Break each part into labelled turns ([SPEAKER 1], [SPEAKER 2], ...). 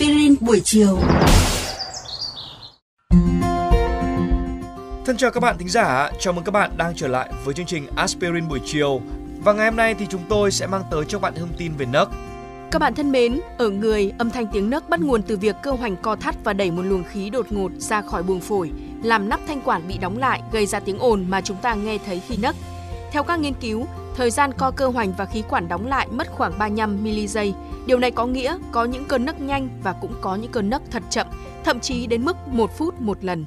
[SPEAKER 1] Aspirin buổi chiều.
[SPEAKER 2] Thân chào các bạn thính giả, chào mừng các bạn đang trở lại với chương trình Aspirin buổi chiều. Và ngày hôm nay thì chúng tôi sẽ mang tới cho bạn thông tin về nấc.
[SPEAKER 3] Các bạn thân mến, ở người, âm thanh tiếng nấc bắt nguồn từ việc cơ hoành co thắt và đẩy một luồng khí đột ngột ra khỏi buồng phổi, làm nắp thanh quản bị đóng lại, gây ra tiếng ồn mà chúng ta nghe thấy khi nấc. Theo các nghiên cứu, thời gian co cơ hoành và khí quản đóng lại mất khoảng 35 mili giây. Điều này có nghĩa có những cơn nấc nhanh và cũng có những cơn nấc thật chậm, thậm chí đến mức 1 phút một lần.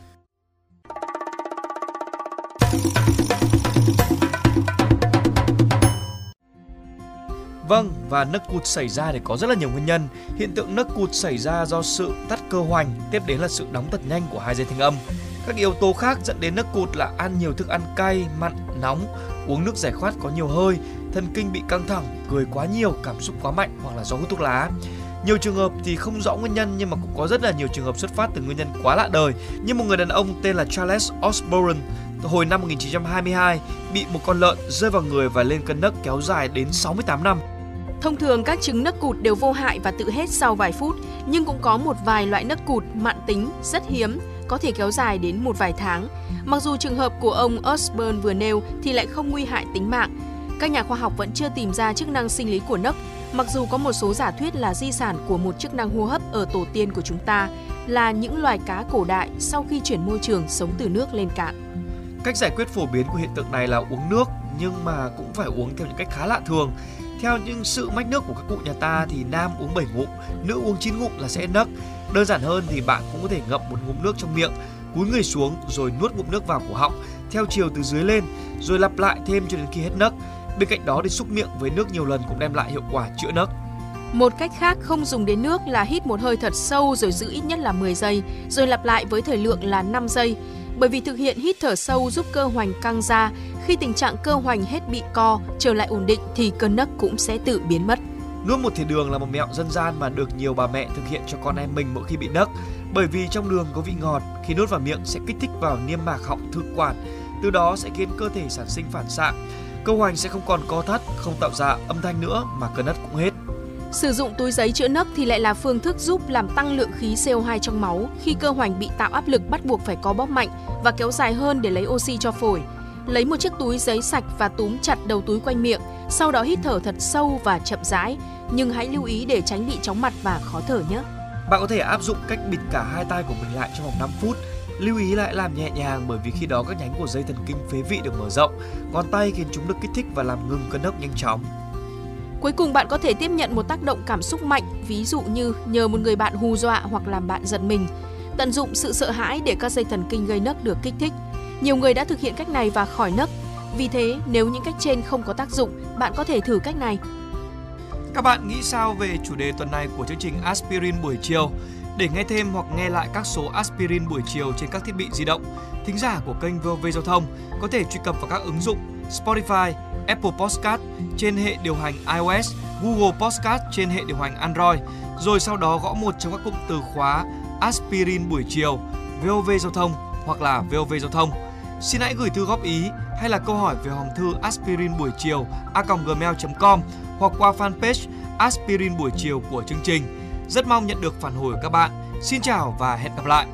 [SPEAKER 2] Vâng, và nấc cụt xảy ra thì có rất là nhiều nguyên nhân. Hiện tượng nấc cụt xảy ra do sự tắt cơ hoành, tiếp đến là sự đóng thật nhanh của hai dây thanh âm. Các yếu tố khác dẫn đến nấc cụt là ăn nhiều thức ăn cay, mặn, nóng, uống nước giải khát có nhiều hơi, thần kinh bị căng thẳng, cười quá nhiều, cảm xúc quá mạnh hoặc là do hút thuốc lá. Nhiều trường hợp thì không rõ nguyên nhân nhưng mà cũng có rất là nhiều trường hợp xuất phát từ nguyên nhân quá lạ đời. Như một người đàn ông tên là Charles Osborne hồi năm 1922 bị một con lợn rơi vào người và lên cơn nấc kéo dài đến 68 năm.
[SPEAKER 3] Thông thường các chứng nấc cụt đều vô hại và tự hết sau vài phút, nhưng cũng có một vài loại nấc cụt mạn tính rất hiếm, có thể kéo dài đến một vài tháng. Mặc dù trường hợp của ông Osborne vừa nêu thì lại không nguy hại tính mạng. Các nhà khoa học vẫn chưa tìm ra chức năng sinh lý của nấc, mặc dù có một số giả thuyết là di sản của một chức năng hô hấp ở tổ tiên của chúng ta là những loài cá cổ đại sau khi chuyển môi trường sống từ nước lên cạn.
[SPEAKER 2] Cách giải quyết phổ biến của hiện tượng này là uống nước nhưng mà cũng phải uống theo những cách khá lạ thường. Theo những sự mách nước của các cụ nhà ta thì nam uống 7 ngụm, nữ uống 9 ngụm là sẽ nấc. Đơn giản hơn thì bạn cũng có thể ngậm một ngụm nước trong miệng, cúi người xuống rồi nuốt ngụm nước vào cổ họng theo chiều từ dưới lên rồi lặp lại thêm cho đến khi hết nấc. Bên cạnh đó thì xúc miệng với nước nhiều lần cũng đem lại hiệu quả chữa nấc.
[SPEAKER 3] Một cách khác không dùng đến nước là hít một hơi thật sâu rồi giữ ít nhất là 10 giây, rồi lặp lại với thời lượng là 5 giây. Bởi vì thực hiện hít thở sâu giúp cơ hoành căng ra, khi tình trạng cơ hoành hết bị co, trở lại ổn định thì cơn nấc cũng sẽ tự biến mất.
[SPEAKER 2] Nuốt một thìa đường là một mẹo dân gian mà được nhiều bà mẹ thực hiện cho con em mình mỗi khi bị nấc. Bởi vì trong đường có vị ngọt, khi nuốt vào miệng sẽ kích thích vào niêm mạc họng thực quản, từ đó sẽ khiến cơ thể sản sinh phản xạ. Cơ hoành sẽ không còn co thắt, không tạo ra âm thanh nữa mà cơn nấc cũng hết.
[SPEAKER 3] Sử dụng túi giấy chữa nấc thì lại là phương thức giúp làm tăng lượng khí CO2 trong máu khi cơ hoành bị tạo áp lực bắt buộc phải có bóp mạnh và kéo dài hơn để lấy oxy cho phổi. Lấy một chiếc túi giấy sạch và túm chặt đầu túi quanh miệng, sau đó hít thở thật sâu và chậm rãi, nhưng hãy lưu ý để tránh bị chóng mặt và khó thở nhé.
[SPEAKER 2] Bạn có thể áp dụng cách bịt cả hai tay của mình lại trong vòng 5 phút. Lưu ý lại làm nhẹ nhàng bởi vì khi đó các nhánh của dây thần kinh phế vị được mở rộng, ngón tay khiến chúng được kích thích và làm ngừng cơn nấc nhanh chóng.
[SPEAKER 3] Cuối cùng bạn có thể tiếp nhận một tác động cảm xúc mạnh, ví dụ như nhờ một người bạn hù dọa hoặc làm bạn giận mình. Tận dụng sự sợ hãi để các dây thần kinh gây nấc được kích thích. Nhiều người đã thực hiện cách này và khỏi nấc. Vì thế, nếu những cách trên không có tác dụng, bạn có thể thử cách này.
[SPEAKER 2] Các bạn nghĩ sao về chủ đề tuần này của chương trình Aspirin buổi chiều? Để nghe thêm hoặc nghe lại các số Aspirin buổi chiều trên các thiết bị di động, thính giả của kênh VOV Giao thông có thể truy cập vào các ứng dụng Spotify, Apple Podcast trên hệ điều hành iOS, Google Podcast trên hệ điều hành Android, rồi sau đó gõ một trong các cụm từ khóa Aspirin buổi chiều, VOV Giao thông hoặc là VOV Giao thông. Xin hãy gửi thư góp ý hay là câu hỏi về hòm thư aspirin buổi chiều a.gmail.com hoặc qua fanpage aspirin buổi chiều của chương trình. Rất mong nhận được phản hồi của các bạn. Xin chào và hẹn gặp lại!